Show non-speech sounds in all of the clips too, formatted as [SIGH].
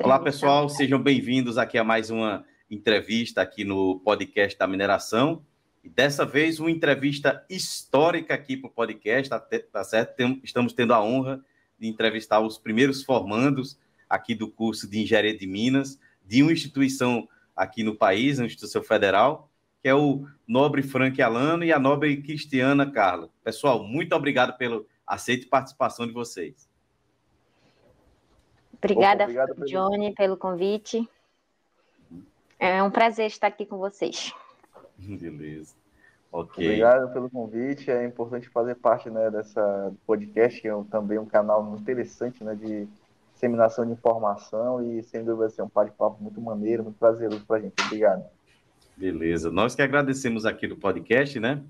Olá, pessoal, sejam bem-vindos aqui a mais uma entrevista aqui no podcast da mineração. E dessa vez, uma entrevista histórica aqui para o podcast, tá, tá certo? Tem, estamos tendo a honra de entrevistar os primeiros formandos aqui do curso de Engenharia de Minas, de uma instituição aqui no país, uma instituição federal, que é o nobre Frank Alano e a nobre Cristiana Carla. Pessoal, muito obrigado pelo aceito e participação de vocês. Obrigada, Opa, Johnny, pelo convite. É um prazer estar aqui com vocês. Beleza. Ok. Obrigado pelo convite. É importante fazer parte né, dessa podcast, que é um, também um canal muito interessante né, de disseminação de informação e, sem dúvida, assim, um bate-papo muito maneiro, muito prazeroso para a gente. Obrigado. Beleza. Nós que agradecemos aqui do podcast, né?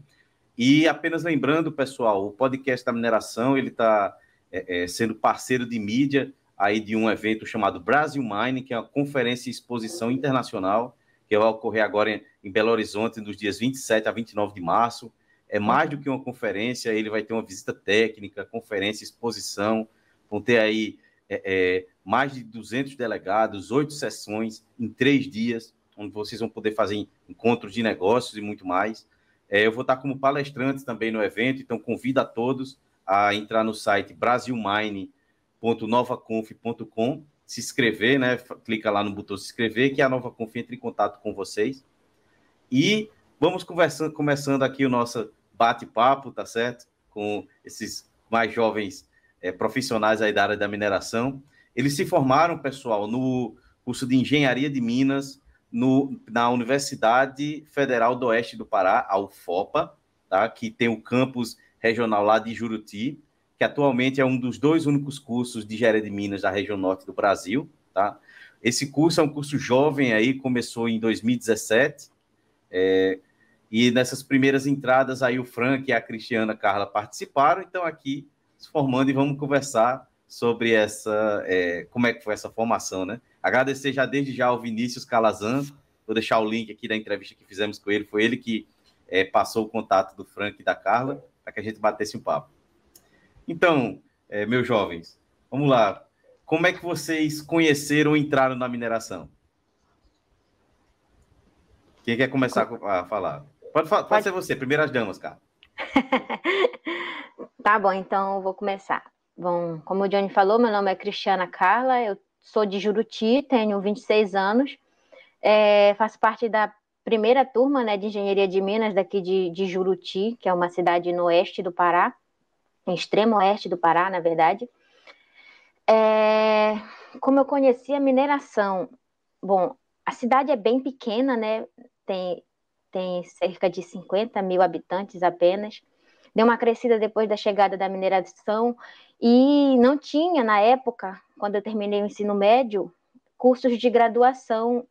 E apenas lembrando, pessoal, o podcast da mineração, ele está é, é, sendo parceiro de mídia aí de um evento chamado Brasil Mine, que é uma conferência e exposição internacional, que vai ocorrer agora em, Belo Horizonte, nos dias 27 a 29 de março. É mais do que uma conferência, ele vai ter uma visita técnica, conferência, exposição, vão ter aí é, é, mais de 200 delegados, oito sessões em três dias, onde vocês vão poder fazer encontros de negócios e muito mais. É, eu vou estar como palestrante também no evento, então convido a todos a entrar no site brasilmine.com www.novaconf.com, se inscrever, né? Clica lá no botão se inscrever, que a Nova Conf entra em contato com vocês. E vamos conversando, começando aqui o nosso bate-papo, tá certo? Com esses mais jovens é, profissionais aí da área da mineração. Eles se formaram, pessoal, no curso de Engenharia de Minas, no, na Universidade Federal do Oeste do Pará, a UFOPA, tá? que tem o campus regional lá de Juruti que atualmente é um dos dois únicos cursos de engenharia de minas da região norte do Brasil, tá? Esse curso é um curso jovem aí, começou em 2017, é, e nessas primeiras entradas aí o Frank e a Cristiana Carla participaram, então aqui se formando e vamos conversar sobre essa, é, como é que foi essa formação, né? Agradecer já desde já ao Vinícius Calazan, vou deixar o link aqui da entrevista que fizemos com ele, foi ele que é, passou o contato do Frank e da Carla, para que a gente batesse um papo. Então, é, meus jovens, vamos lá. Como é que vocês conheceram ou entraram na mineração? Quem quer começar a falar? Pode, pode, pode. ser você, primeiras damas, cara. [LAUGHS] tá bom, então eu vou começar. Bom, como o Johnny falou, meu nome é Cristiana Carla, eu sou de Juruti, tenho 26 anos, é, faço parte da primeira turma né, de Engenharia de Minas daqui de, de Juruti, que é uma cidade no oeste do Pará em extremo oeste do Pará, na verdade. É, como eu conheci a mineração, bom, a cidade é bem pequena, né? Tem, tem cerca de 50 mil habitantes apenas. Deu uma crescida depois da chegada da mineração e não tinha, na época, quando eu terminei o ensino médio, cursos de graduação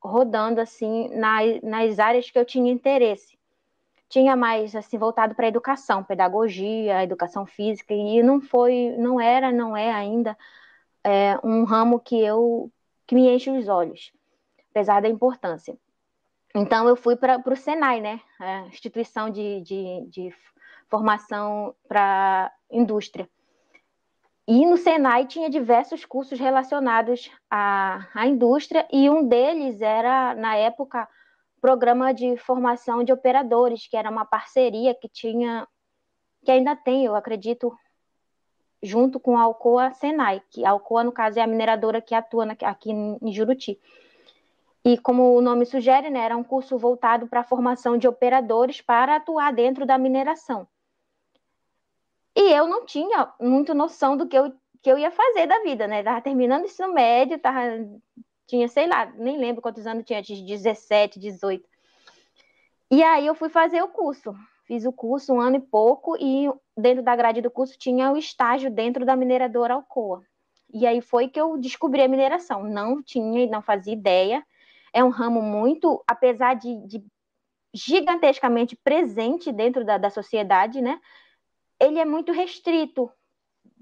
rodando assim nas, nas áreas que eu tinha interesse tinha mais assim voltado para educação, pedagogia, educação física e não foi, não era, não é ainda é, um ramo que eu que me enche os olhos, apesar da importância. Então eu fui para o Senai, né, a instituição de, de, de formação para indústria. E no Senai tinha diversos cursos relacionados à, à indústria, e um deles era, na época, programa de formação de operadores, que era uma parceria que tinha, que ainda tem, eu acredito, junto com a Alcoa Senai, que a Alcoa, no caso, é a mineradora que atua aqui em Juruti. E como o nome sugere, né, era um curso voltado para a formação de operadores para atuar dentro da mineração. E eu não tinha muito noção do que eu, que eu ia fazer da vida, né? Estava terminando o ensino médio, estava tinha, sei lá, nem lembro quantos anos tinha, de 17, 18. E aí eu fui fazer o curso. Fiz o curso um ano e pouco, e dentro da grade do curso tinha o estágio dentro da mineradora Alcoa. E aí foi que eu descobri a mineração. Não tinha e não fazia ideia. É um ramo muito, apesar de, de gigantescamente presente dentro da, da sociedade, né? Ele é muito restrito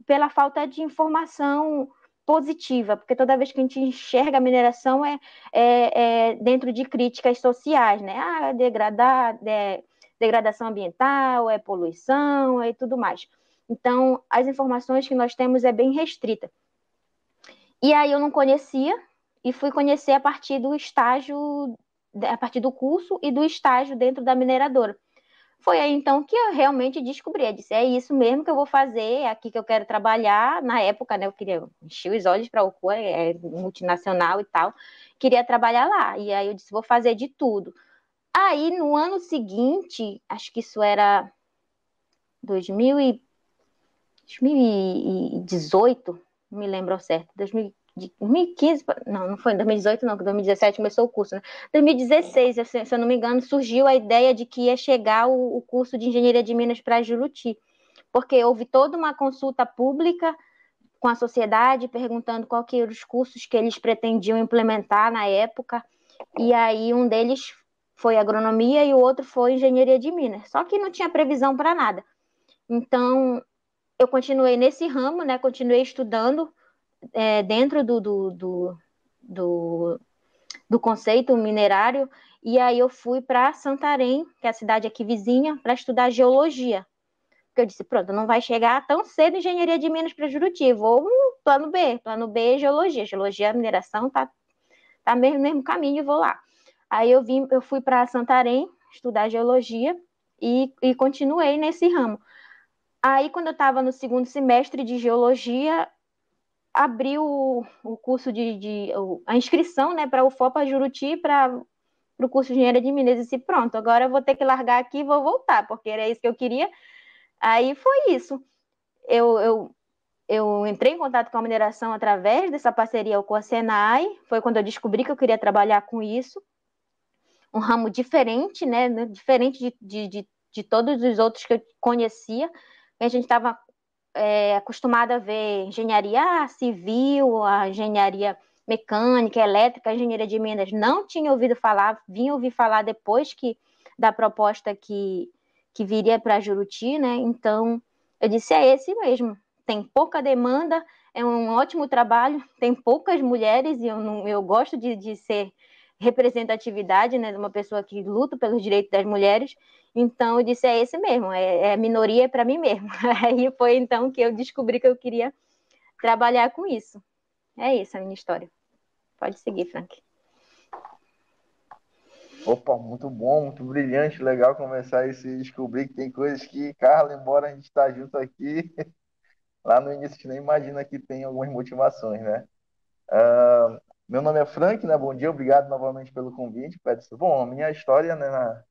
pela falta de informação positiva, porque toda vez que a gente enxerga a mineração é, é, é dentro de críticas sociais, né? Ah, é degradar, é, degradação ambiental, é poluição e é tudo mais. Então, as informações que nós temos é bem restrita. E aí eu não conhecia e fui conhecer a partir do estágio, a partir do curso e do estágio dentro da mineradora. Foi aí então que eu realmente descobri. Eu disse: é isso mesmo que eu vou fazer, é aqui que eu quero trabalhar. Na época, né, eu queria encher os olhos para o Alcoa, é multinacional e tal, queria trabalhar lá. E aí eu disse: vou fazer de tudo. Aí no ano seguinte, acho que isso era 2000 e, 2018, não me lembro certo, 2000, de 2015, não, não foi em 2018, não, que 2017 começou o curso, né? 2016, se eu não me engano, surgiu a ideia de que ia chegar o, o curso de engenharia de Minas para Juruti, porque houve toda uma consulta pública com a sociedade, perguntando que eram os cursos que eles pretendiam implementar na época, e aí um deles foi agronomia e o outro foi engenharia de Minas, só que não tinha previsão para nada. Então, eu continuei nesse ramo, né? Continuei estudando, é, dentro do, do, do, do, do conceito minerário, e aí eu fui para Santarém, que é a cidade aqui vizinha, para estudar geologia. Porque eu disse, pronto, não vai chegar tão cedo engenharia de Minas para Juruti, vou plano B, plano B é geologia, geologia, mineração, tá, tá mesmo mesmo caminho, vou lá. Aí eu vim, eu fui para Santarém estudar geologia e, e continuei nesse ramo. Aí, quando eu estava no segundo semestre de geologia, abriu o, curso de, de, a inscrição né, para o FOPA Juruti para o curso de engenharia de Minas. E disse, pronto, agora eu vou ter que largar aqui e vou voltar, porque era isso que eu queria. Aí foi isso. Eu, eu, eu entrei em contato com a mineração através dessa parceria com a Senai. Foi quando eu descobri que eu queria trabalhar com isso. Um ramo diferente, né? Diferente de, de, de, de todos os outros que eu conhecia. A gente estava é, acostumada a ver engenharia civil, a engenharia mecânica, elétrica, engenharia de Minas. Não tinha ouvido falar, vim ouvir falar depois que da proposta que, que viria para Juruti, né? Então, eu disse, é esse mesmo. Tem pouca demanda, é um ótimo trabalho, [LAUGHS] tem poucas mulheres, e eu, não, eu gosto de, de ser representatividade, né, de uma pessoa que luta pelos direitos das mulheres. Então eu disse é esse mesmo, é, é minoria para mim mesmo. [LAUGHS] Aí foi então que eu descobri que eu queria trabalhar com isso. É isso a minha história. Pode seguir, Frank. Opa, muito bom, muito brilhante, legal começar a se descobrir que tem coisas que, Carla, embora a gente está junto aqui, [LAUGHS] lá no início a gente nem imagina que tem algumas motivações, né? Uh, meu nome é Frank, né? Bom dia, obrigado novamente pelo convite, Pedro. Bom, a minha história né, na,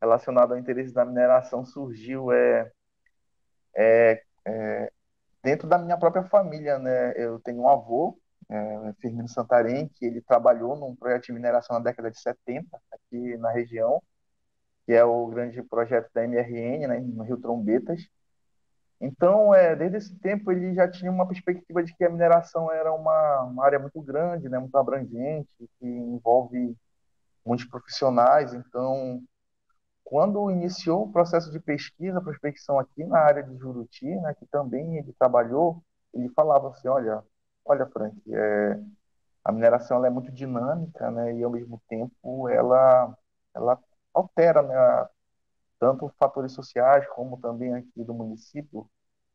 relacionada ao interesse da mineração surgiu é, é, é, dentro da minha própria família, né? Eu tenho um avô, é, Firmino Santarém, que ele trabalhou num projeto de mineração na década de 70 aqui na região, que é o grande projeto da MRN, né, no Rio Trombetas. Então, é, desde esse tempo, ele já tinha uma perspectiva de que a mineração era uma, uma área muito grande, né, muito abrangente, que envolve muitos profissionais. Então, quando iniciou o processo de pesquisa, prospecção aqui na área de Juruti, né, que também ele trabalhou, ele falava assim, olha, olha, Frank, é, a mineração é muito dinâmica, né, e ao mesmo tempo ela, ela altera né, tanto fatores sociais como também aqui do município,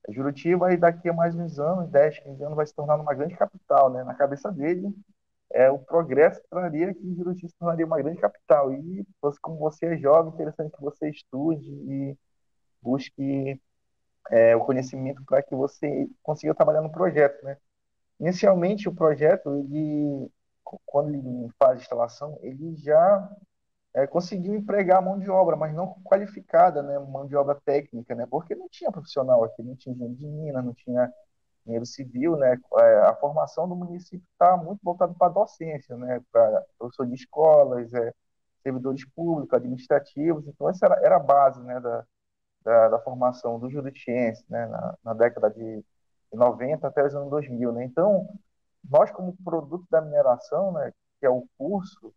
Juruti vai daqui a mais uns anos, 10, 15 anos, vai se tornar uma grande capital, né? Na cabeça dele, é, o progresso traria que Juruti se tornaria uma grande capital. E como você é jovem, interessante que você estude e busque é, o conhecimento para que você consiga trabalhar no projeto, né? Inicialmente, o projeto, ele, quando ele faz instalação, ele já é, conseguiu empregar mão de obra, mas não qualificada, né, mão de obra técnica, né, porque não tinha profissional aqui, não tinha engenheiro de mina, não tinha engenheiro civil, né, é, a formação do município está muito voltada para a docência, né, para professor de escolas, é, servidores públicos, administrativos, então essa era, era a base, né, da, da, da formação do juritiense, né, na, na década de 90 até os anos 2000, né, então nós como produto da mineração, né, que é o curso,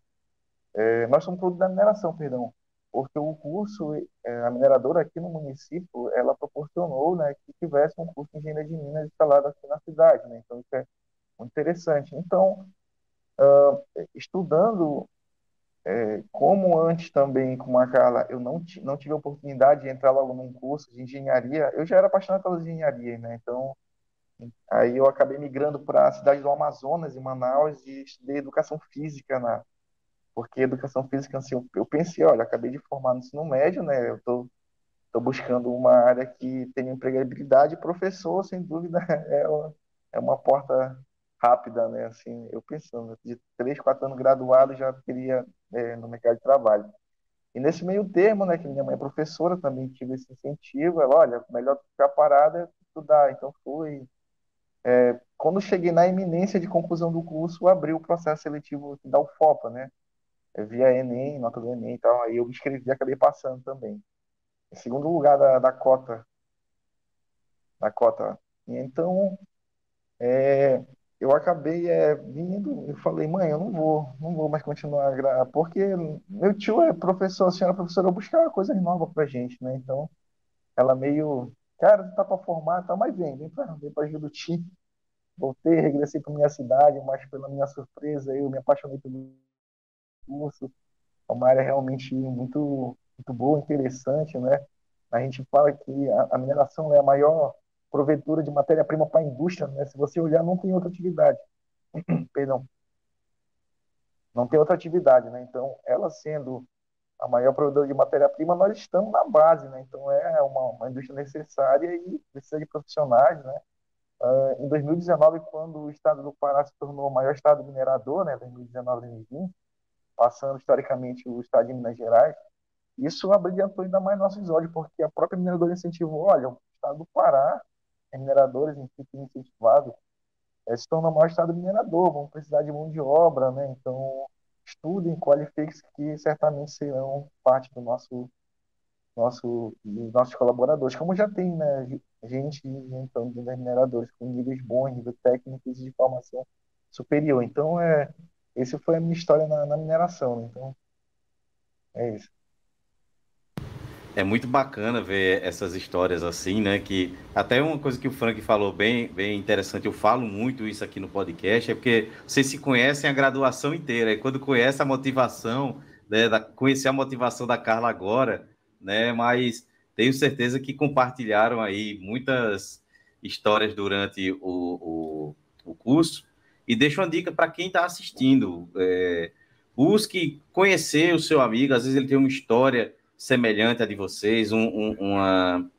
é, nós somos produto da mineração, perdão, porque o curso, é, a mineradora aqui no município, ela proporcionou né, que tivesse um curso de engenharia de minas instalado aqui na cidade, né? então isso é muito interessante. Então, uh, estudando, é, como antes também com a Carla, eu não, não tive a oportunidade de entrar logo num curso de engenharia, eu já era apaixonado pelas engenharias, né? então Aí eu acabei migrando para a cidade do Amazonas, em Manaus, e estudei educação física na porque educação física, assim, eu pensei, olha, acabei de formar no ensino médio, né? Eu tô, tô buscando uma área que tenha empregabilidade, professor, sem dúvida, [LAUGHS] é uma, é uma porta rápida, né? Assim, eu pensando, de três, quatro anos graduado, já teria é, no mercado de trabalho. E nesse meio termo, né, que minha mãe é professora, também tive esse incentivo, ela, olha, melhor ficar parada é estudar. Então fui. É, quando cheguei na iminência de conclusão do curso, abri o processo seletivo da UFOPA, né? Via Enem, nota do Enem e tal, aí eu me inscrevi e acabei passando também. Em segundo lugar da, da cota. Da cota. E então, é, eu acabei é, vindo, eu falei, mãe, eu não vou, não vou mais continuar, porque meu tio é professor, a senhora professora, eu buscar coisas novas pra gente, né? Então, ela meio, cara, você tá para formar, tá, mas vem, vem para vem pra Juruti. Voltei, regressei para minha cidade, mas pela minha surpresa, eu me apaixonei pelo curso. É uma área realmente muito, muito boa, interessante, né? A gente fala que a, mineração é a maior provedora de matéria-prima para a indústria, né? Se você olhar, não tem outra atividade. [CLEARS THROAT] Perdão. Não tem outra atividade, né? Então, ela sendo a maior provedora de matéria-prima, nós estamos na base, né? Então, é uma, uma indústria necessária e precisa de profissionais, né? Uh, em 2019, quando o estado do Pará se tornou o maior estado minerador, né? 2019 2020, passando historicamente o estado de Minas Gerais, isso abrilhantou ainda mais nossos olhos, porque a própria mineradora incentivou, olha, o estado do Pará, é mineradores, incentivados, é, se o maior estado minerador, vão precisar de mão de obra, né? Então, estudem, qualifiquem que certamente serão parte do nosso, nosso, dos nossos colaboradores, como já tem, né? Gente, então, de mineradores com níveis bons, nível técnicos de formação superior. Então, é, esse foi a minha história na, na mineração, né? Então, é isso. É muito bacana ver essas histórias assim, né? Que até uma coisa que o Frank falou bem, bem interessante, eu falo muito isso aqui no podcast, é porque vocês se conhecem a graduação inteira, e quando conhece a motivação, né, da, conhecer a motivação da Carla agora, né? Mas tenho certeza que compartilharam aí muitas histórias durante o, o, o curso e deixo uma dica para quem está assistindo. É, busque conhecer o seu amigo, às vezes ele tem uma história semelhante à de vocês, um, um, uma,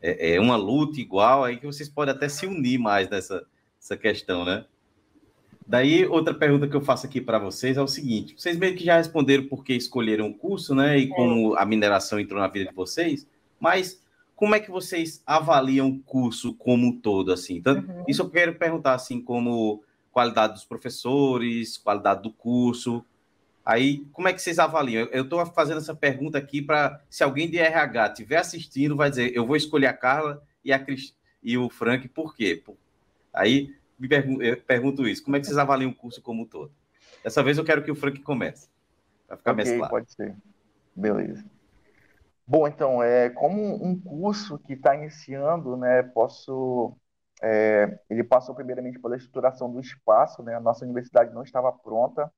é, é, uma luta igual, aí que vocês podem até se unir mais nessa, nessa questão, né? Daí, outra pergunta que eu faço aqui para vocês é o seguinte: vocês meio que já responderam por que escolheram o curso, né? E como a mineração entrou na vida de vocês, mas como é que vocês avaliam o curso como um todo, assim? Então, uhum. isso eu quero perguntar, assim, como qualidade dos professores, qualidade do curso. Aí, como é que vocês avaliam? Eu estou fazendo essa pergunta aqui para, se alguém de RH estiver assistindo, vai dizer, eu vou escolher a Carla e, a Crist... e o Frank, por quê? Aí, me pergun pergunto isso, como é que vocês avaliam o curso como um todo? Dessa vez eu quero que o Frank comece, para ficar okay, mesclado. pode ser. Beleza. Bom, então, é, como um curso que está iniciando, né, posso é, ele passou primeiramente pela estruturação do espaço, né? A nossa universidade não estava pronta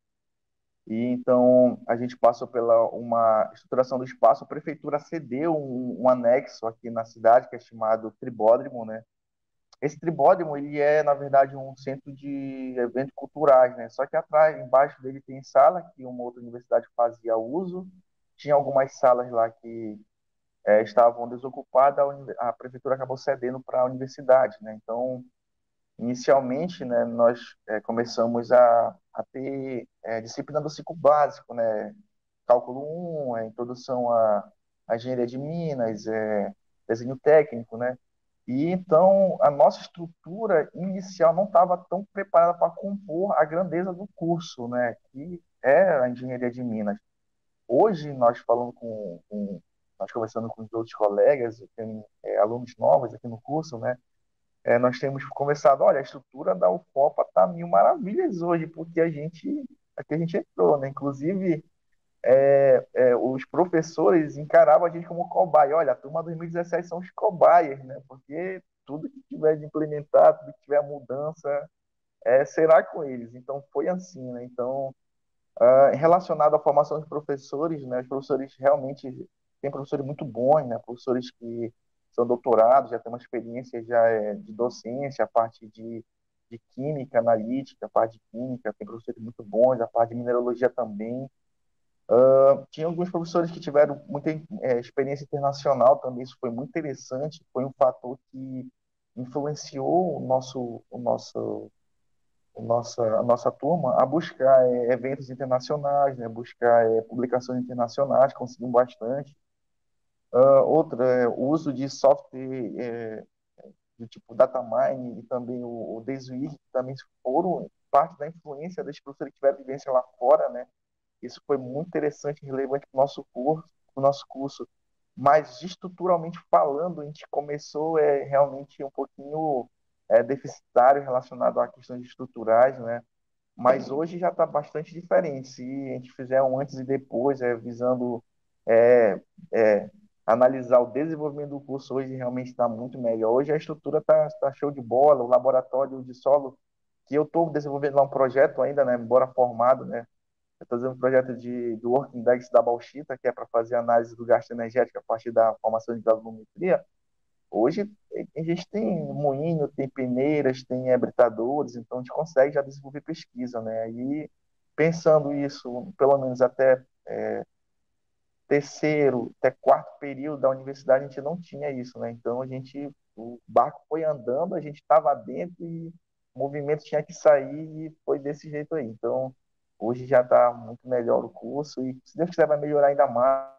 e então a gente passou pela uma estruturação do espaço. A prefeitura cedeu um, um anexo aqui na cidade que é chamado Tribódromo, né? Esse tribódromo ele é na verdade um centro de eventos culturais, né? Só que atrás, embaixo dele tem sala que uma outra universidade fazia uso. Tinha algumas salas lá que é, estavam desocupadas, a, a, prefeitura acabou cedendo para a universidade. Né? Então, inicialmente, né, nós é, começamos a, a ter é, disciplina do ciclo básico, né? cálculo 1, a introdução à, à engenharia de minas, é, desenho técnico, né? E então a nossa estrutura inicial não estava tão preparada para compor a grandeza do curso, né? Que é a engenharia de minas. Hoje nós falando com, com nós conversando com os outros colegas, é, alunos novos aqui no curso, né? É, nós temos conversado, olha, a estrutura da UFOPA tá mil maravilhas hoje, porque a gente, aqui a gente entrou, né? Inclusive, é, é, os professores encaravam a gente como cobaia. Olha, a turma 2017 são os cobaias, né? Porque tudo que tiver de implementar, tudo que tiver mudança, é, será com eles. Então, foi assim, né? Então, uh, relacionado à formação dos professores, né? Os professores realmente tem professores muito bons, né? Professores que são doutorados, já têm uma experiência já é, de docência, a parte de, de química analítica, a parte de química, tem professores muito bons, a parte de mineralogia também. Uh, tinha alguns professores que tiveram muita é, experiência internacional também, isso foi muito interessante, foi um fator que influenciou o nosso, o nosso, o nossa, a nossa turma a buscar é, eventos internacionais, né, buscar é, publicações internacionais, conseguimos bastante. Uh, outra, é, o uso de software é, do tipo data mining e também o, o Desuir, também foram parte da influência desses professores que tiveram vivência lá fora, né? Isso foi muito interessante e relevante para o nosso curso, pro nosso curso. Mas estruturalmente falando, a gente começou é realmente um pouquinho é, deficitário relacionado a questões estruturais, né? Mas hoje já está bastante diferente. Se a gente fizer um antes e depois, é, visando é, é, analisar o desenvolvimento do curso hoje realmente está muito melhor. Hoje a estrutura está tá show de bola, o laboratório de solo, que eu estou desenvolvendo lá um projeto ainda, né, embora formado, né, estou fazendo um projeto de, do Working Index da Bauxita, que é para fazer análise do gasto energético a partir da formação de granulometria. Hoje a gente tem moinho, tem peneiras, tem hebritadores, então a gente consegue já desenvolver pesquisa, né? E pensando isso, pelo menos até é, terceiro, até quarto período da universidade, a gente não tinha isso, né? Então a gente, o barco foi andando, a gente estava dentro e o movimento tinha que sair e foi desse jeito aí. Então hoje já está muito melhor o curso e se Deus quiser vai melhorar ainda mais.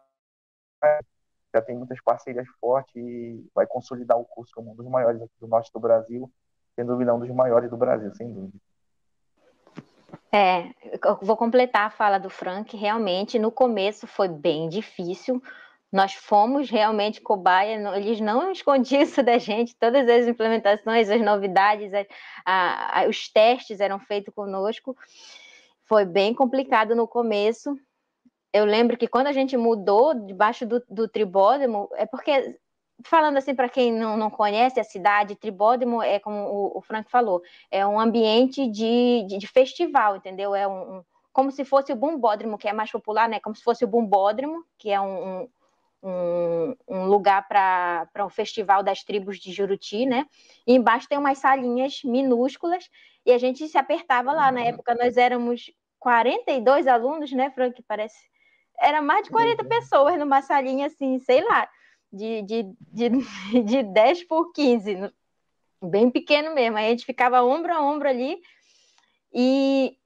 Já tem muitas parcerias fortes e vai consolidar o curso como um dos maiores do norte do Brasil, sem dúvida um dos maiores do Brasil, sem dúvida. É, eu vou completar a fala do Frank. Realmente, no começo foi bem difícil. Nós fomos realmente cobaia, eles não [LAUGHS] escondiam isso da gente. Todas as implementações, as novidades, a, a, os testes eram feitos conosco. Foi bem complicado no começo. Eu lembro que quando a gente mudou debaixo do, do tribódemo, é porque falando assim para quem não, não conhece a cidade, Tribódemo é como o, o Frank falou, é um ambiente de, de, de festival, entendeu? É um, um, como se fosse o Bumbódromo, que é mais popular, né? Como se fosse o Bumbódromo, que é um, um, um lugar para um festival das tribos de Juruti, né? E embaixo tem umas salinhas minúsculas e a gente se apertava lá. Na época nós éramos 42 alunos, né, Frank? Parece. Era mais de 40 pessoas numa salinha assim, sei lá de, de, de, [LAUGHS] de 10 por 15, bem pequeno mesmo. Aí a gente ficava ombro a ombro ali e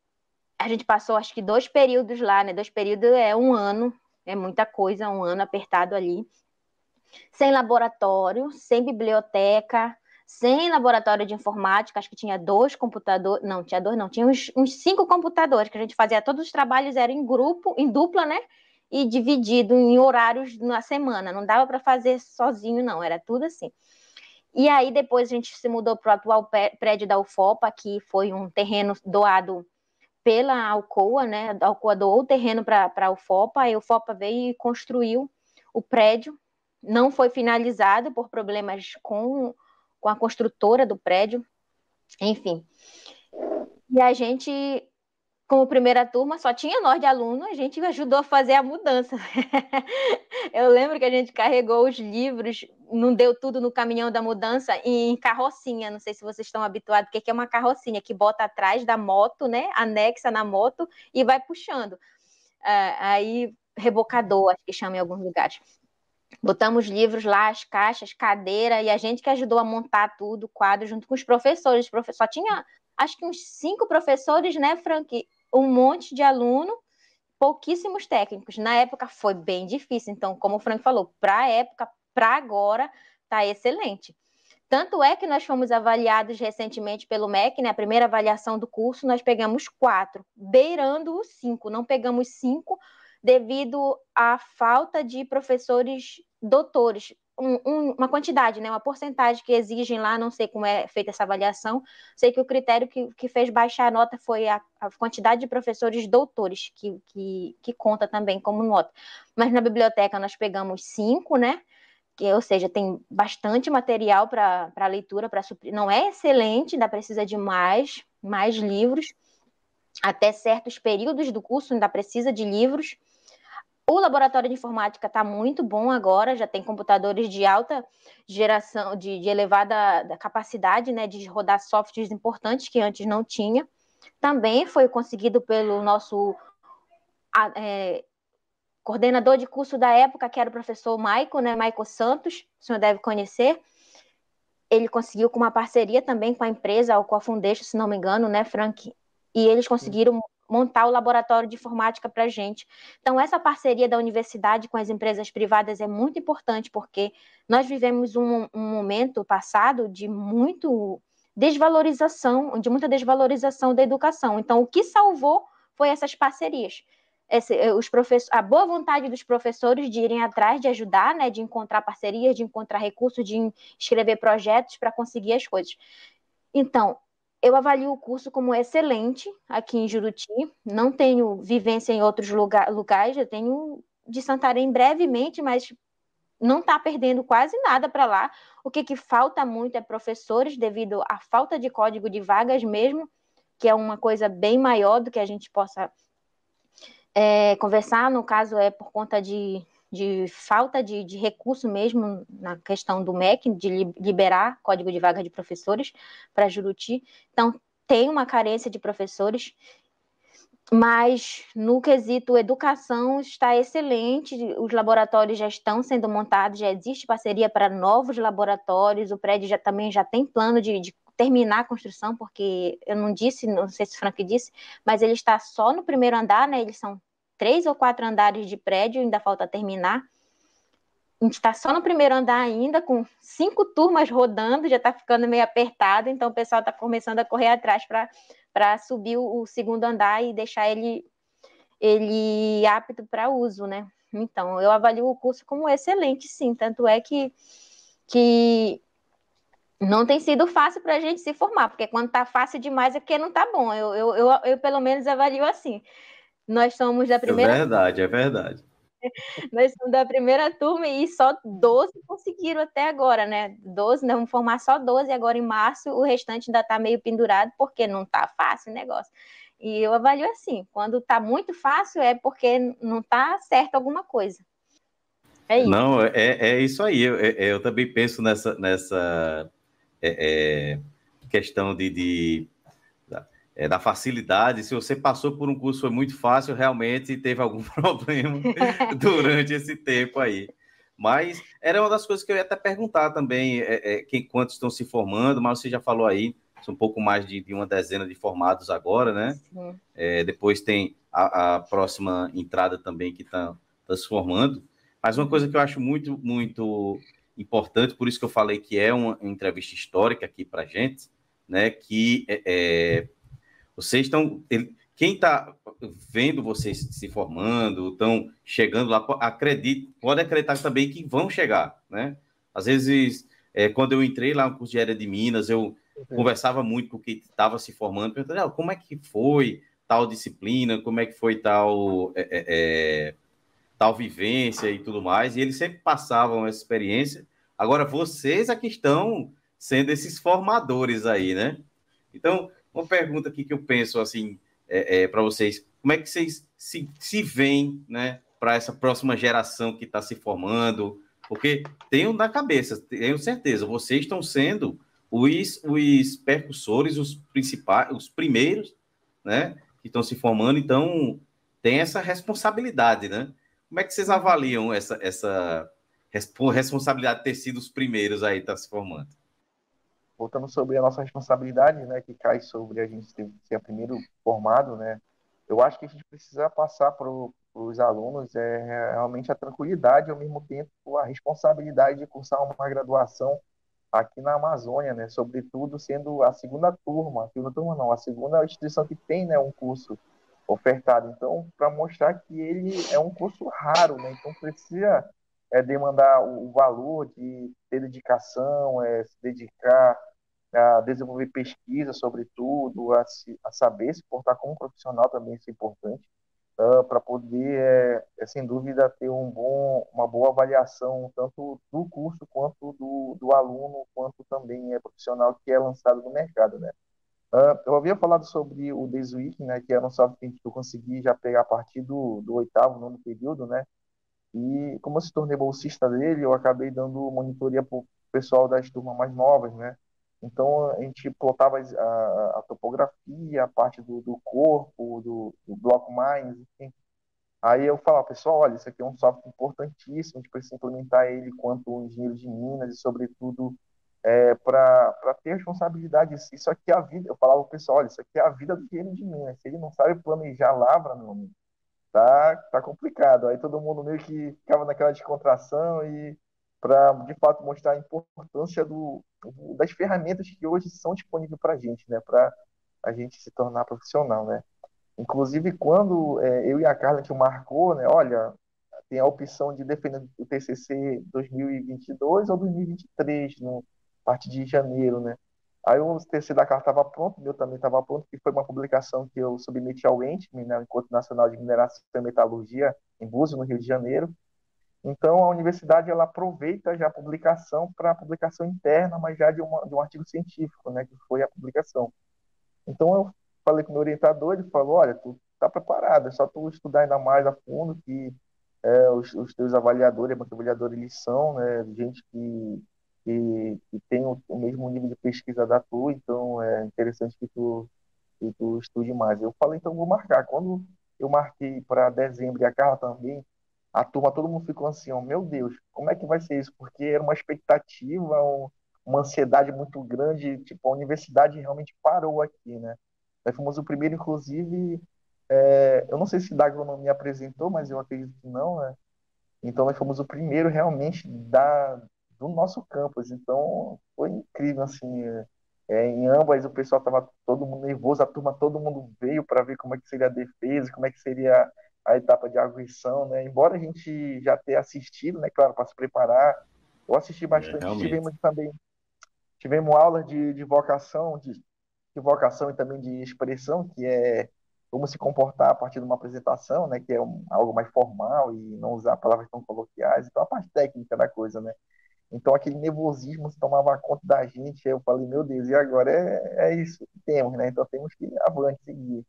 a gente passou acho que dois períodos lá, né? Dois períodos é um ano, é muita coisa, um ano apertado ali. Sem laboratório, sem biblioteca, sem laboratório de informática, acho que tinha dois computadores, não, tinha dois, não, tinha uns, uns cinco computadores que a gente fazia, todos os trabalhos eram em grupo, em dupla, né? E dividido em horários na semana. Não dava para fazer sozinho, não, era tudo assim. E aí depois a gente se mudou para o atual prédio da UFOPA, que foi um terreno doado pela Alcoa, né? A Alcoa doou o terreno para a UFOPA, aí a UFOPA veio e construiu o prédio. Não foi finalizado por problemas com, com a construtora do prédio. Enfim. E a gente como primeira turma, só tinha nós de aluno, a gente ajudou a fazer a mudança. [LAUGHS] Eu lembro que a gente carregou os livros, não deu tudo no caminhão da mudança, em carrocinha. Não sei se vocês estão habituados, o que é uma carrocinha, que bota atrás da moto, né? Anexa na moto e vai puxando. Uh, aí, rebocador, acho que chama em alguns lugares. Botamos livros lá, as caixas, cadeira, e a gente que ajudou a montar tudo, quadro, junto com os professores. Só tinha, acho que uns cinco professores, né, Frank? Um monte de aluno, pouquíssimos técnicos. Na época foi bem difícil, então, como o Frank falou, para a época, para agora, está excelente. Tanto é que nós fomos avaliados recentemente pelo MEC, né? A primeira avaliação do curso, nós pegamos quatro, beirando os cinco. Não pegamos cinco devido à falta de professores doutores um, um, uma quantidade, né, uma porcentagem que exigem lá, não sei como é feita essa avaliação, sei que o critério que, que fez baixar a nota foi a, a quantidade de professores doutores, que, que, que, conta também como nota. Mas na biblioteca nós pegamos cinco, né, que, ou seja, tem bastante material para leitura, para suprir. Não é excelente, ainda precisa de mais, mais livros, até certos períodos do curso ainda precisa de livros, O laboratório de informática está muito bom agora, já tem computadores de alta geração, de, de elevada capacidade, né, de rodar softwares importantes que antes não tinha. Também foi conseguido pelo nosso é, coordenador de curso da época, que era o professor Maico, né, Maico Santos, o senhor deve conhecer. Ele conseguiu com uma parceria também com a empresa, a Alcoa Foundation, se não me engano, né, Frank? E eles conseguiram montar o laboratório de informática para a gente. Então, essa parceria da universidade com as empresas privadas é muito importante, porque nós vivemos um, um momento passado de muito desvalorização, de muita desvalorização da educação. Então, o que salvou foi essas parcerias. Esse, eh, os a boa vontade dos professores de irem atrás, de ajudar, né, de encontrar parcerias, de encontrar recursos, de escrever projetos para conseguir as coisas. Então, eu avalio o curso como excelente aqui em Juruti. Não tenho vivência em outros lugar, lugares, eu tenho de Santarém brevemente, mas não está perdendo quase nada para lá. O que, que falta muito é professores, devido à falta de código de vagas mesmo, que é uma coisa bem maior do que a gente possa é, conversar. No caso, é por conta de de falta de, de, recurso mesmo na questão do MEC, de liberar código de vaga de professores para Juruti. Então, tem uma carência de professores, mas no quesito educação está excelente, os laboratórios já estão sendo montados, já existe parceria para novos laboratórios, o prédio já também já tem plano de, de terminar a construção, porque eu não disse, não sei se o Frank disse, mas ele está só no primeiro andar, né? Eles são três ou quatro andares de prédio, ainda falta terminar. A gente está só no primeiro andar ainda, com cinco turmas rodando, já está ficando meio apertado, então o pessoal está começando a correr atrás para subir o, segundo andar e deixar ele, ele apto para uso, né? Então, eu avalio o curso como excelente, sim, tanto é que, que não tem sido fácil para a gente se formar, porque quando está fácil demais é porque não está bom. Eu, eu, eu, eu, pelo menos, avalio assim. Nós somos da primeira. É verdade, é verdade. Nós somos da primeira turma e só 12 conseguiram até agora, né? 12, nós vamos formar só 12 agora em março, o restante ainda está meio pendurado, porque não está fácil o negócio. E eu avalio assim: quando está muito fácil é porque não está certo alguma coisa. É isso. Não, é, é isso aí. Eu, é, eu também penso nessa, nessa é, é, questão de, de é, da facilidade. Se você passou por um curso foi muito fácil, realmente teve algum [LAUGHS] problema durante esse tempo aí. Mas era uma das coisas que eu ia até perguntar também, é, é, quem, quantos estão se formando, mas você já falou aí, são um pouco mais de, de uma dezena de formados agora, né? É, depois tem a, a, próxima entrada também que está tá se formando. Mas uma coisa que eu acho muito, muito importante, por isso que eu falei que é uma entrevista histórica aqui para gente, né? Que é, é vocês estão. Quem está vendo vocês se formando, estão chegando lá, acredite, pode acreditar também que vão chegar, né? Às vezes, é, quando eu entrei lá no curso de área de Minas, eu uhum. conversava muito com quem estava se formando, perguntando ah, como é que foi tal disciplina, como é que foi tal, é, é, é, tal vivência e tudo mais, e eles sempre passavam essa experiência. Agora, vocês aqui estão sendo esses formadores aí, né? Então, uma pergunta aqui que eu penso assim é, é para vocês: como é que vocês se, se veem, né, para essa próxima geração que está se formando? Porque tenho na cabeça, tenho certeza, vocês estão sendo os, os percussores, os principais, os primeiros, né, que estão se formando, então tem essa responsabilidade, né? Como é que vocês avaliam essa, essa responsabilidade de ter sido os primeiros aí tá se formando? Voltando sobre a nossa responsabilidade, né, que cai sobre a gente ser, ser primeiro formado, né, eu acho que a gente precisa passar para os alunos é realmente a tranquilidade ao mesmo tempo a responsabilidade de cursar uma graduação aqui na Amazônia, né, sobretudo sendo a segunda turma, a segunda turma não, a segunda instituição que tem, né, um curso ofertado. Então, para mostrar que ele é um curso raro, né, então precisa é demandar o valor de ter dedicação, é se dedicar a desenvolver pesquisa sobre tudo, a, se, a saber se portar como profissional também isso é importante, uh, para poder, é, é, sem dúvida, ter um bom, uma boa avaliação tanto do curso quanto do, do aluno, quanto também é profissional que é lançado no mercado, né? Uh, eu havia falado sobre o Days Week, né, que era um software que eu consegui já pegar a partir do, do oitavo, nono período, né, e como eu se tornei bolsista dele, eu acabei dando monitoria para o pessoal das turmas mais novas, né, então a gente plotava a, a topografia, a parte do, do corpo, do, do bloco mais, enfim. Aí eu falava, pessoal, olha, isso aqui é um software importantíssimo, a gente precisa implementar ele quanto engenheiro de Minas e, sobretudo, é, para ter responsabilidade. Isso aqui é a vida. Eu falava para o pessoal, olha, isso aqui é a vida do engenheiro de Minas. Se ele não sabe planejar lavra, meu amigo, tá, tá complicado. Aí todo mundo meio que ficava naquela descontração e para, de fato, mostrar a importância do, das ferramentas que hoje são disponíveis para a gente, né? Para a gente se tornar profissional, né? Inclusive, quando é, eu e a Carla, que marcou, né? Olha, tem a opção de defender o TCC 2022 ou 2023, no, a partir de janeiro, né? Aí o TCC da Carla estava pronto, meu também estava pronto, que foi uma publicação que eu submeti ao ENTME, né, Encontro Nacional de Mineração e Metalurgia, em Búzios, no Rio de Janeiro. Então, a universidade ela aproveita já a publicação para a publicação interna, mas já de, uma, de um artigo científico, né, que foi a publicação. Então, eu falei com o meu orientador, ele falou, olha, tu está preparado, é só tu estudar ainda mais a fundo, que é, os, os teus avaliadores, banco avaliador, eles são né, gente que, que, que tem o, o, mesmo nível de pesquisa da tua, então é interessante que tu, que tu estude mais. Eu falei, então vou marcar. Quando eu marquei para dezembro e a Carla também, a turma, todo mundo ficou assim, oh, meu Deus, como é que vai ser isso? Porque era uma expectativa, um, uma ansiedade muito grande, tipo, a universidade realmente parou aqui, né? Nós fomos o primeiro, inclusive, é, eu não sei se da agronomia apresentou, mas eu acredito que não, né? Então nós fomos o primeiro realmente da, do nosso campus, então foi incrível, assim, é, em ambas o pessoal estava todo mundo nervoso, a turma, todo mundo veio para ver como é que seria a defesa, como é que seria a etapa de arguição, né? Embora a gente já tenha assistido, né, claro, para se preparar, eu assisti é, bastante. É, tivemos também tivemos aulas de, de vocação, de, de vocação e também de expressão, que é como se comportar a partir de uma apresentação, né, que é um, algo mais formal e não usar palavras tão coloquiais, então a parte técnica da coisa, né. Então aquele nervosismo se tomava conta da gente, aí eu falei, meu Deus, e agora é, é isso que temos, né, então temos que ir avante, seguir.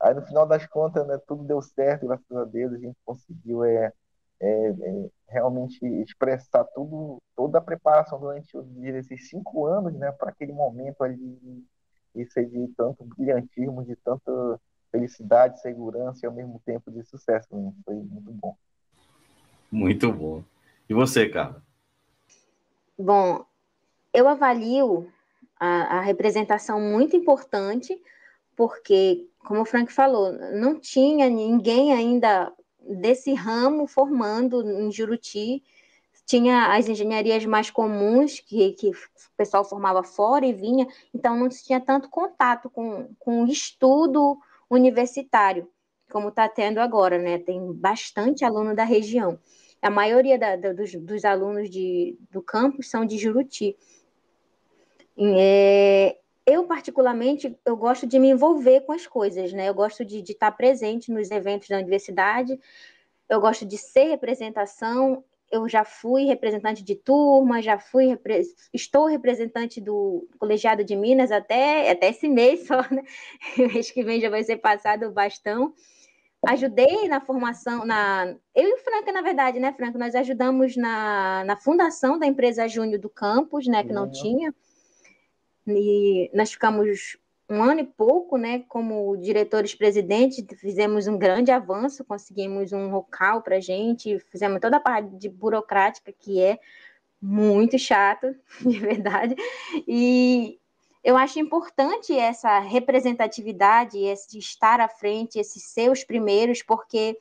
Aí no final das contas, né, tudo deu certo, graças a Deus, a gente conseguiu é, é, é realmente expressar tudo, toda a preparação durante esses cinco anos, né, para aquele momento ali isso de tanto brilhantismo, de tanta felicidade, segurança e ao mesmo tempo de sucesso. Né? Foi muito bom. Muito bom. E você, Carla? Bom, eu avalio a, a representação muito importante, porque como o Frank falou, não tinha ninguém ainda desse ramo formando em Juruti. Tinha as engenharias mais comuns, que, que o pessoal formava fora e vinha, então não tinha tanto contato com, com o estudo universitário, como está tendo agora, né? Tem bastante aluno da região. A maioria da, da, dos, dos, alunos de, do campus são de Juruti. É, eu, particularmente, eu gosto de me envolver com as coisas, né? Eu gosto de, de estar presente nos eventos da universidade, eu gosto de ser representação, eu já fui representante de turma, já fui estou representante do colegiado de Minas até, até esse mês só, né? [LAUGHS] Mês que vem já vai ser passado o bastão. Ajudei na formação, na eu e o Franca, na verdade, né, Franca? Nós ajudamos na, na fundação da empresa Júnior do campus, né? Que não uhum. tinha. E nós ficamos um ano e pouco, né, como diretores-presidentes, fizemos um grande avanço, conseguimos um local para a gente, fizemos toda a parte de burocrática que é muito chato, [LAUGHS] de verdade, e eu acho importante essa representatividade, esse estar à frente, esses ser os primeiros, porque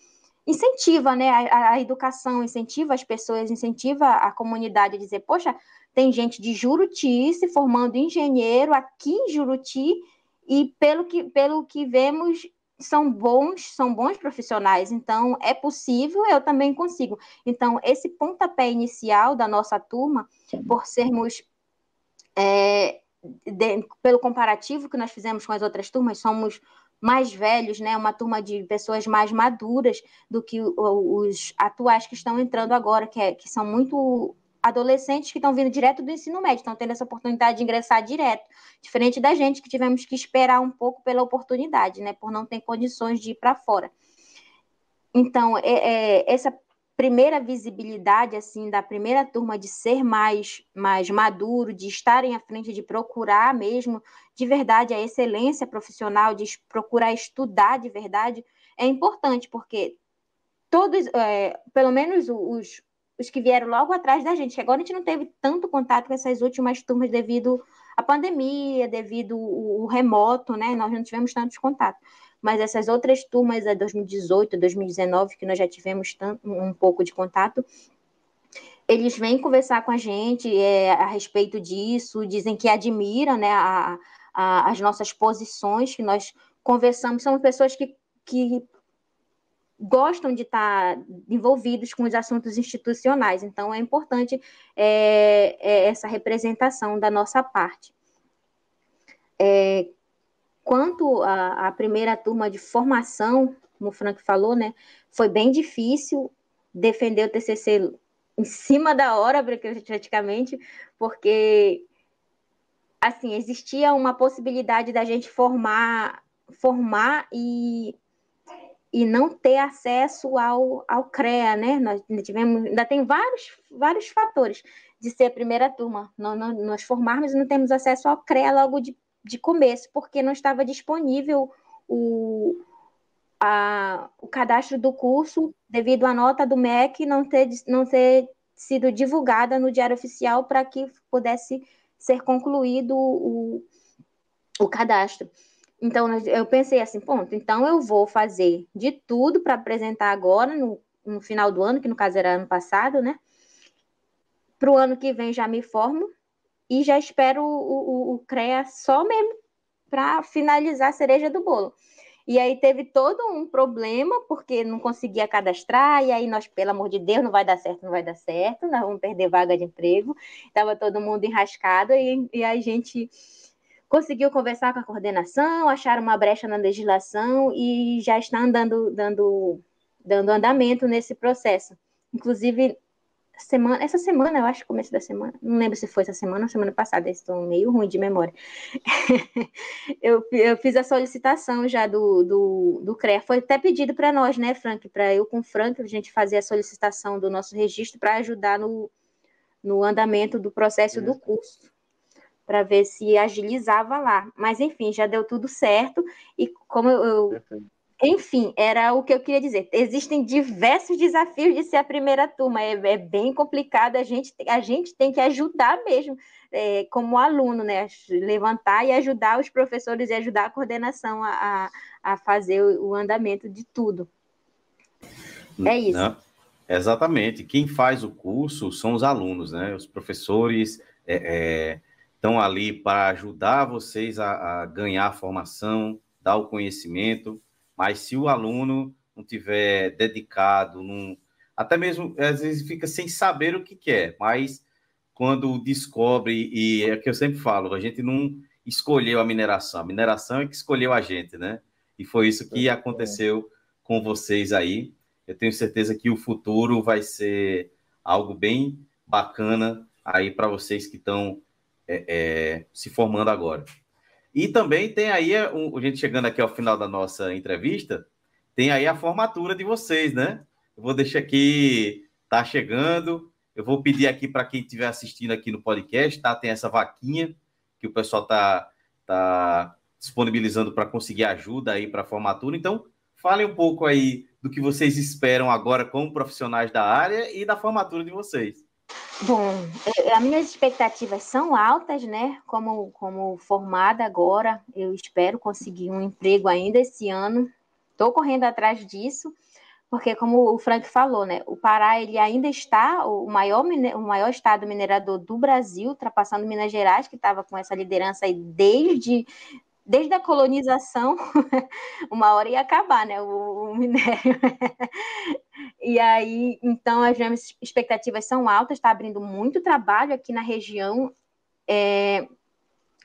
incentiva, né, a, a educação, incentiva as pessoas, incentiva a comunidade a dizer, poxa, tem gente de Juruti se formando engenheiro aqui em Juruti e pelo que, pelo que vemos são bons, são bons profissionais, então é possível, eu também consigo. Então, esse pontapé inicial da nossa turma, por sermos, é, de, pelo comparativo que nós fizemos com as outras turmas, somos mais velhos, né? Uma turma de pessoas mais maduras do que os atuais que estão entrando agora, que, é, que são muito adolescentes que estão vindo direto do ensino médio, estão tendo essa oportunidade de ingressar direto, diferente da gente que tivemos que esperar um pouco pela oportunidade, né, por não ter condições de ir para fora. Então, é, é, essa primeira visibilidade assim da primeira turma de ser mais mais maduro, de estarem à frente, de procurar mesmo de verdade a excelência profissional, de procurar estudar de verdade, é importante porque todos, é, pelo menos os, os que vieram logo atrás da gente, que agora a gente não teve tanto contato com essas últimas turmas devido à pandemia, devido o, remoto, né? Nós não tivemos tantos contatos mas essas outras turmas, a 2018, 2019, que nós já tivemos um pouco de contato, eles vêm conversar com a gente é, a respeito disso, dizem que admiram né, a, a, as nossas posições, que nós conversamos, são pessoas que, que gostam de estar envolvidos com os assuntos institucionais, então é importante é, é essa representação da nossa parte. É, quanto à primeira turma de formação, como o Frank falou, né, foi bem difícil defender o TCC em cima da hora, [LAUGHS] praticamente, porque assim existia uma possibilidade da gente formar, formar e e não ter acesso ao, ao CREA, né? Nós tivemos, ainda tem vários, vários fatores de ser a primeira turma. Nós, nós formarmos e não temos acesso ao CREA logo de de começo, porque não estava disponível o, a, o cadastro do curso devido à nota do MEC não ter, não ter sido divulgada no Diário Oficial para que pudesse ser concluído o, o cadastro. Então, eu pensei assim, ponto, então eu vou fazer de tudo para apresentar agora, no, no final do ano, que no caso era ano passado, né? Para o ano que vem já me formo e já espero o, o, o CREA só mesmo para finalizar a cereja do bolo. E aí teve todo um problema, porque não conseguia cadastrar, e aí nós, pelo amor de Deus, não vai dar certo, não vai dar certo, nós vamos perder vaga de emprego. Estava todo mundo enrascado, e, e a gente conseguiu conversar com a coordenação, achar uma brecha na legislação e já está andando, dando, dando andamento nesse processo. Inclusive, semana, essa semana, eu acho, começo da semana, não lembro se foi essa semana ou semana passada, estou meio ruim de memória. [LAUGHS] eu, eu fiz a solicitação já do, do, do CREA, foi até pedido para nós, né, Frank, para eu com o Frank, a gente fazer a solicitação do nosso registro para ajudar no, no andamento do processo Isso. do curso, para ver se agilizava lá. Mas, enfim, já deu tudo certo, e como eu, eu enfim, era o que eu queria dizer. Existem diversos desafios de ser a primeira turma, é, é bem complicado, a gente, a gente tem que ajudar mesmo, é, como aluno, né? Levantar e ajudar os professores e ajudar a coordenação a, a fazer o, o andamento de tudo. É isso. Não, exatamente. Quem faz o curso são os alunos, né? Os professores é, estão é, ali para ajudar vocês a, a ganhar a formação, dar o conhecimento mas se o aluno não tiver dedicado, num, até mesmo às vezes fica sem saber o que quer, mas quando descobre, e é o que eu sempre falo, a gente não escolheu a mineração, a mineração é que escolheu a gente, né? E foi isso que aconteceu com vocês aí. Eu tenho certeza que o futuro vai ser algo bem bacana aí para vocês que estão é, é, se formando agora. E também tem aí, a gente chegando aqui ao final da nossa entrevista, tem aí a formatura de vocês, né? Eu vou deixar aqui, tá chegando. Eu vou pedir aqui para quem estiver assistindo aqui no podcast, tá? Tem essa vaquinha que o pessoal tá, tá disponibilizando para conseguir ajuda aí para a formatura. Então, fale um pouco aí do que vocês esperam agora como profissionais da área e da formatura de vocês. Bom, é, as minhas expectativas são altas, né? Como, como formada agora, eu espero conseguir um emprego ainda esse ano. Estou correndo atrás disso, porque como o Frank falou, né? O Pará ele ainda está o maior, o maior estado minerador do Brasil, ultrapassando Minas Gerais, que estava com essa liderança aí desde desde a colonização, [LAUGHS] uma hora ia acabar, né, o, o minério. [LAUGHS] e aí, então, as minhas expectativas são altas, está abrindo muito trabalho aqui na região. É,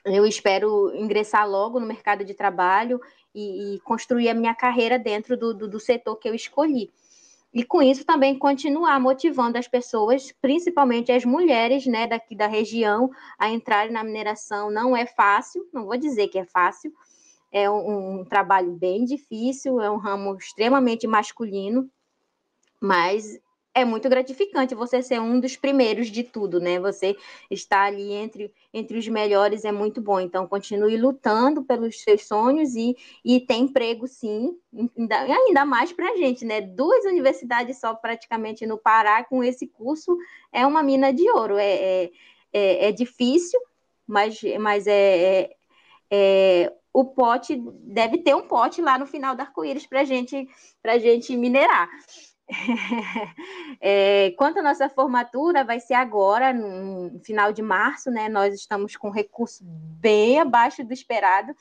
eu espero ingressar logo no mercado de trabalho e, e construir a minha carreira dentro do, do, do setor que eu escolhi. E com isso também continuar motivando as pessoas, principalmente as mulheres, né, daqui da região, a entrarem na mineração. Não é fácil, não vou dizer que é fácil, é um, um trabalho bem difícil, é um ramo extremamente masculino, mas é muito gratificante você ser um dos primeiros de tudo, né? Você estar ali entre, entre os melhores é muito bom. Então, continue lutando pelos seus sonhos e, e tem emprego, sim, ainda, ainda mais para a gente, né? Duas universidades só praticamente no Pará com esse curso é uma mina de ouro. É, é, é, é difícil, mas, mas é, é, é o pote deve ter um pote lá no final do arco-íris para gente, a gente minerar. [LAUGHS] é, quanto à nossa formatura, vai ser agora, no final de março, né? Nós estamos com recurso bem abaixo do esperado,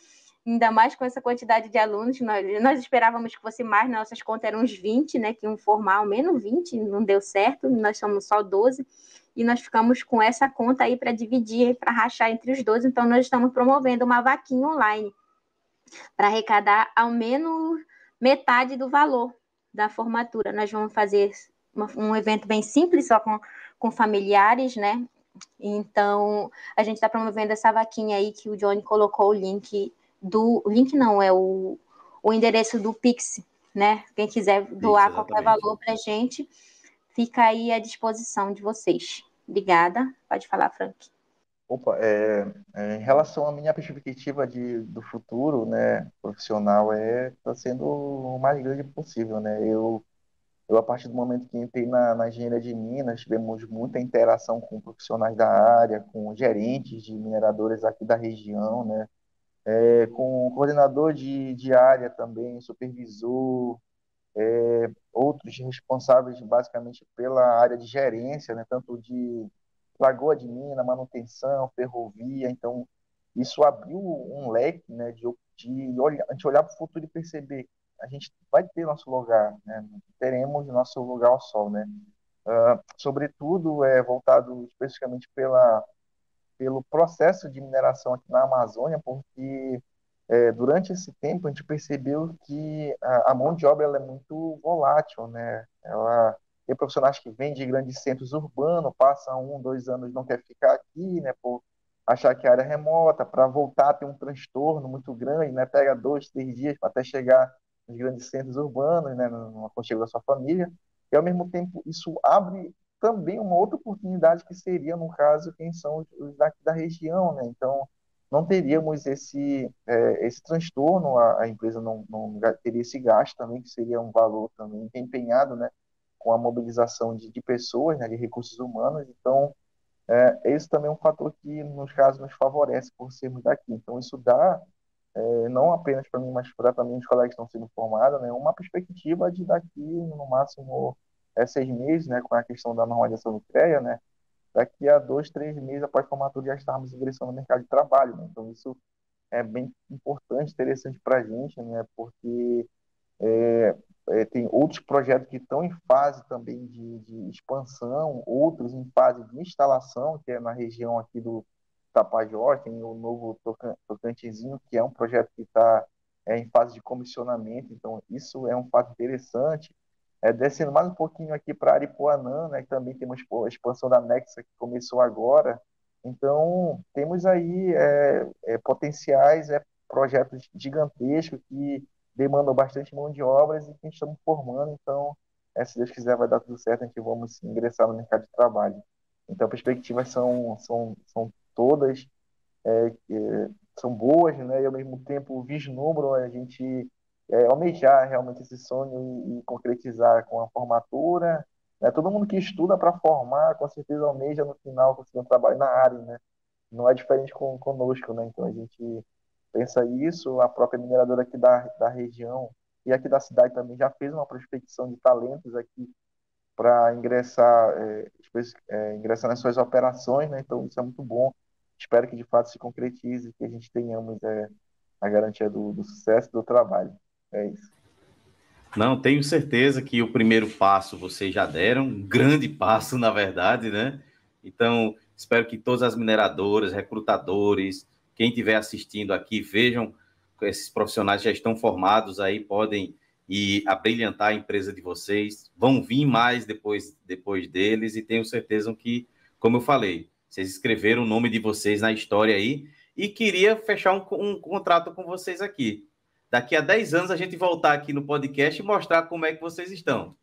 ainda mais com essa quantidade de alunos. Nós, nós esperávamos que fosse mais, nossas contas eram uns 20, né? Que iam formar ao menos 20, não deu certo, nós somos só 12, e nós ficamos com essa conta aí para dividir, para rachar entre os 12, então nós estamos promovendo uma vaquinha online para arrecadar ao menos metade do valor da formatura. Nós vamos fazer uma, um evento bem simples, só com, com familiares, né? Então, a gente está promovendo essa vaquinha aí que o Johnny colocou o link do. O link não, é o, o endereço do Pix, né? Quem quiser doar Isso, qualquer valor para a gente, fica aí à disposição de vocês. Obrigada. Pode falar, Frank. Opa, é, é, em relação à minha perspectiva de, do futuro, né, profissional, é está sendo o mais grande possível, né? Eu, eu a partir do momento que entrei na, na engenharia de minas, tivemos muita interação com profissionais da área, com gerentes de mineradores aqui da região, né? É, com coordenador de, de área também, supervisor, é, outros responsáveis basicamente pela área de gerência, né, tanto de Lagoa de Minas, manutenção, ferrovia, então isso abriu um leque né, de, de olhar, olhar para o futuro e perceber a gente vai ter nosso lugar, né? teremos nosso lugar ao sol, né? Uh, sobretudo é voltado especificamente pela pelo processo de mineração aqui na Amazônia, porque é, durante esse tempo a gente percebeu que a, a mão de obra é muito volátil, né? Ela tem profissionais que vêm de grandes centros urbanos, passam um, dois anos não quer ficar aqui, né, por achar que a área é remota, para voltar tem um transtorno muito grande, né, pega dois, três dias até chegar nos grandes centros urbanos, né, no aconchego da sua família, e ao mesmo tempo isso abre também uma outra oportunidade que seria, no caso, quem são os daqui da região, né, então não teríamos esse, é, esse transtorno, a, a empresa não, não, teria esse gasto também, que seria um valor também empenhado, né, com a mobilização de, de pessoas, né, de recursos humanos. Então, é, esse também é um fator que, nos casos, nos favorece por sermos daqui. Então, isso dá, é, não apenas para mim, mas para também os colegas que estão sendo formados, né, uma perspectiva de daqui, no máximo, é, seis meses, né, com a questão da normalização do CREA, né, daqui a dois, três meses após a formatura já estarmos ingressando no mercado de trabalho. Né? Então, isso é bem importante, interessante para a gente, né, porque é, é, tem outros projetos que estão em fase também de, de, expansão, outros em fase de instalação, que é na região aqui do Tapajós, tem o novo Tocantinzinho, que é um projeto que está é, em fase de comissionamento, então isso é um fato interessante. É, descendo mais um pouquinho aqui para Aripuanã, né, que também temos a expansão da Nexa que começou agora, então temos aí é, é potenciais é, projetos gigantescos que demandam bastante mão de obras e que estamos formando, então, é, se Deus quiser, vai dar tudo certo, a gente vamos ingressar no mercado de trabalho. Então, perspectivas são, são, são todas, é, são boas, né, e ao mesmo tempo vislumbram a gente é, almejar realmente esse sonho e, e, concretizar com a formatura. Né, todo mundo que estuda para formar, com certeza almeja no final conseguir um trabalho na área, né? Não é diferente com, conosco, né? Então a gente pensa isso, a própria mineradora aqui da, da região e aqui da cidade também já fez uma prospecção de talentos aqui para ingressar, é, é, ingressar nas suas operações, né? Então isso é muito bom. Espero que de fato se concretize, que a gente tenhamos é, a garantia do, do sucesso do trabalho. É isso. Não, tenho certeza que o primeiro passo vocês já deram, um grande passo, na verdade, né? Então, espero que todas as mineradoras, recrutadores, quem estiver assistindo aqui, vejam esses profissionais já estão formados aí, podem e abrilhantar a empresa de vocês. Vão vir mais depois, depois deles e tenho certeza que, como eu falei, vocês escreveram o nome de vocês na história aí e queria fechar um, um contrato com vocês aqui. Daqui a 10 anos a gente voltar aqui no podcast e mostrar como é que vocês estão.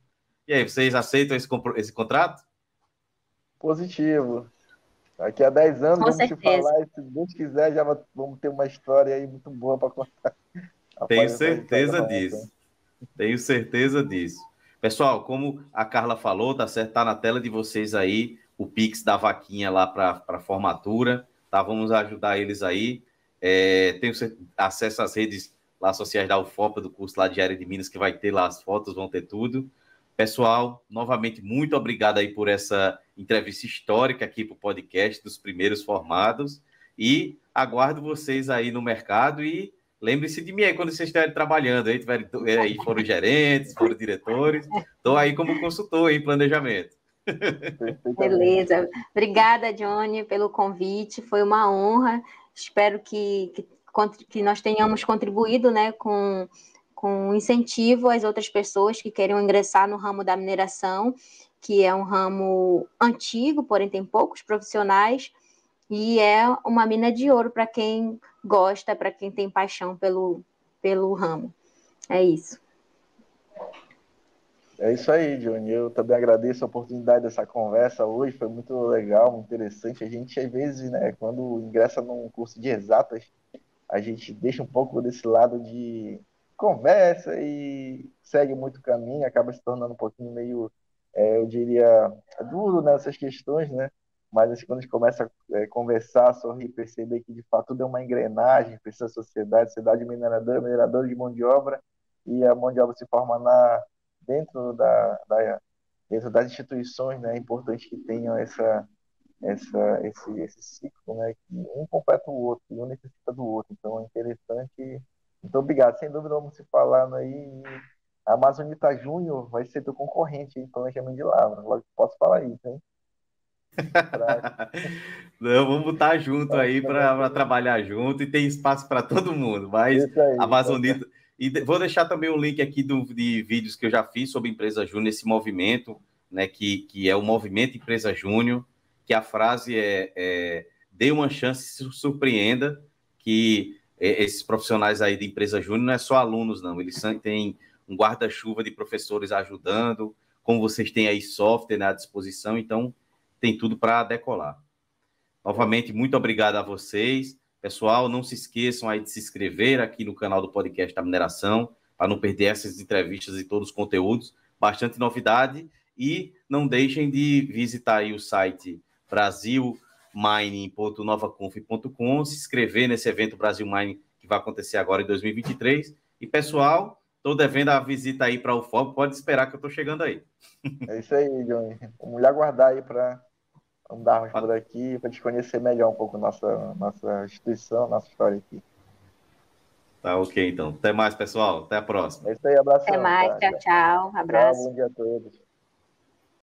E aí, vocês aceitam esse, esse contrato? Positivo. Daqui a 10 anos, Com vamos certeza. te falar, se Deus quiser, já vamos ter uma história aí muito boa para contar. [LAUGHS] Tenho certeza disso. Tenho certeza disso. Pessoal, como a Carla falou, tá certo? Tá na tela de vocês aí o Pix da vaquinha lá para a formatura, tá? Vamos ajudar eles aí. É, tenho acesso às redes lá sociais da UFOPA, do curso lá de área de Minas, que vai ter lá as fotos, vão ter tudo. Pessoal, novamente, muito obrigado aí por essa entrevista histórica aqui para o podcast dos primeiros formados. E aguardo vocês aí no mercado e lembre-se de mim aí quando vocês estiverem trabalhando, aí, tiverem, aí foram gerentes, foram diretores. Estou aí como consultor em planejamento. Beleza. Obrigada, Johnny, pelo convite. Foi uma honra. Espero que, que, que nós tenhamos contribuído né, com com incentivo às outras pessoas que querem ingressar no ramo da mineração, que é um ramo antigo, porém tem poucos profissionais, e é uma mina de ouro para quem gosta, para quem tem paixão pelo, pelo ramo. É isso. É isso aí, Johnny. Eu também agradeço a oportunidade dessa conversa hoje. Foi muito legal, muito interessante. A gente, às vezes, né, quando ingressa num curso de exatas, a gente deixa um pouco desse lado de conversa e segue muito caminho, acaba se tornando um pouquinho meio, é, eu diria, duro nessas questões, né? Mas assim, quando a gente começa a é, conversar, sorrir, perceber que de fato tudo é uma engrenagem para essa sociedade, sociedade mineradora, mineradora de mão de obra, e a mão de obra se forma na, dentro, da, da dentro das instituições, né? É importante que tenham essa, essa, esse, esse ciclo, né? Que um completa o outro, e um necessita do outro. Então é interessante muito obrigado. Sem dúvida, vamos se falando aí. A Amazonita Júnior vai ser teu concorrente em planejamento de lavra. Logo posso falar isso, hein? [LAUGHS] Não, vamos estar junto aí para trabalhar junto e tem espaço para todo mundo. Mas aí, a Amazonita. E vou deixar também um link aqui do, de vídeos que eu já fiz sobre Empresa Júnior, esse movimento, né? Que, que é o movimento Empresa Júnior, que a frase é, é dê uma chance, se surpreenda, que esses profissionais aí de empresa júnior não é só alunos, não. Eles têm um guarda-chuva de professores ajudando, como vocês têm aí software né, à disposição, então tem tudo para decolar. Novamente, muito obrigado a vocês. Pessoal, não se esqueçam aí de se inscrever aqui no canal do podcast da mineração, para não perder essas entrevistas e todos os conteúdos. Bastante novidade. E não deixem de visitar aí o site Brasil mining.novaconf.com, se inscrever nesse evento Brasil Mining que vai acontecer agora em 2023. E pessoal, estou devendo a visita aí para o FOB, pode esperar que eu estou chegando aí. É isso aí, Johnny. Vamos aguardar aí para andarmos por aqui, para te conhecer melhor um pouco nossa, nossa instituição, nossa história aqui. Tá ok, então. Até mais, pessoal. Até a próxima. É isso aí, abraço. Até mais, tchau, tchau. Abraço. Tchau, bom dia a todos.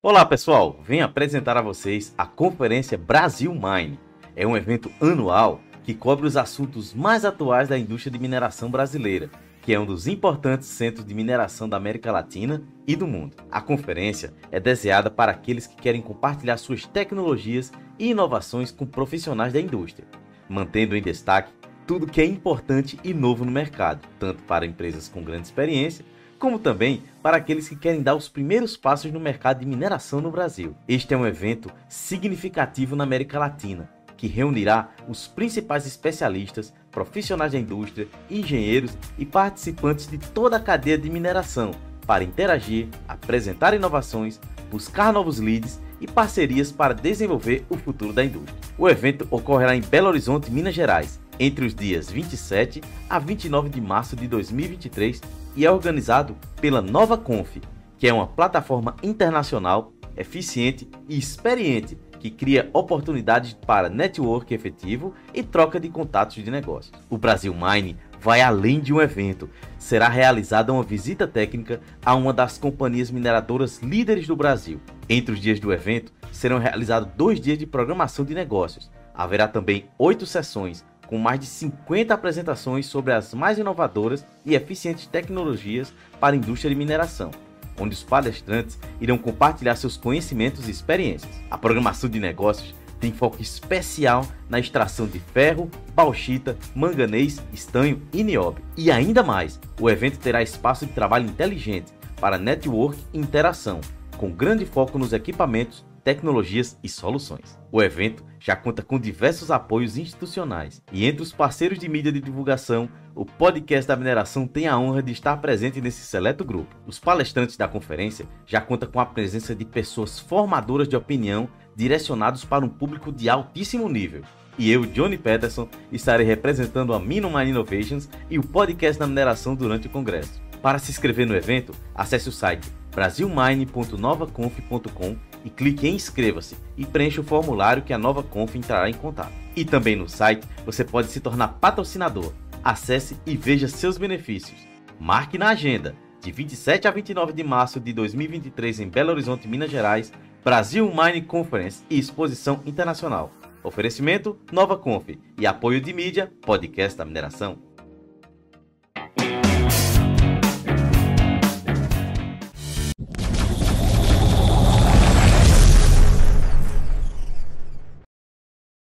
Olá pessoal, venho apresentar a vocês a Conferência Brasil Mine. É um evento anual que cobre os assuntos mais atuais da indústria de mineração brasileira, que é um dos importantes centros de mineração da América Latina e do mundo. A conferência é deseada para aqueles que querem compartilhar suas tecnologias e inovações com profissionais da indústria, mantendo em destaque tudo que é importante e novo no mercado, tanto para empresas com grande experiência como também para aqueles que querem dar os primeiros passos no mercado de mineração no Brasil. Este é um evento significativo na América Latina, que reunirá os principais especialistas, profissionais da indústria, engenheiros e participantes de toda a cadeia de mineração para interagir, apresentar inovações, buscar novos leads e parcerias para desenvolver o futuro da indústria. O evento ocorrerá em Belo Horizonte, Minas Gerais, entre os dias 27 a 29 de março de 2023 e é organizado pela Nova Conf, que é uma plataforma internacional eficiente e experiente que cria oportunidades para network efetivo e troca de contatos de negócios. O Brasil Mine vai além de um evento. Será realizada uma visita técnica a uma das companhias mineradoras líderes do Brasil. Entre os dias do evento, serão realizados dois dias de programação de negócios. Haverá também oito sessões com mais de 50 apresentações sobre as mais inovadoras e eficientes tecnologias para a indústria de mineração, onde os palestrantes irão compartilhar seus conhecimentos e experiências. A programação de negócios tem foco especial na extração de ferro, bauxita, manganês, estanho e nióbio. E ainda mais, o evento terá espaço de trabalho inteligente para network e interação, com grande foco nos equipamentos, tecnologias e soluções. O evento já conta com diversos apoios institucionais e entre os parceiros de mídia de divulgação, o podcast da mineração tem a honra de estar presente nesse seleto grupo. Os palestrantes da conferência já contam com a presença de pessoas formadoras de opinião direcionados para um público de altíssimo nível. E eu, Johnny Peterson, estarei representando a Minumine Innovations e o podcast da mineração durante o congresso. Para se inscrever no evento, acesse o site brasilmine.novaconf.com e clique em inscreva-se e preencha o formulário que a Nova Conf entrará em contato. E também no site você pode se tornar patrocinador. Acesse e veja seus benefícios. Marque na agenda, de 27 a 29 de março de 2023 em Belo Horizonte, Minas Gerais, Brasil Mine Conference e Exposição Internacional. Oferecimento Nova Conf e apoio de mídia Podcast da Mineração.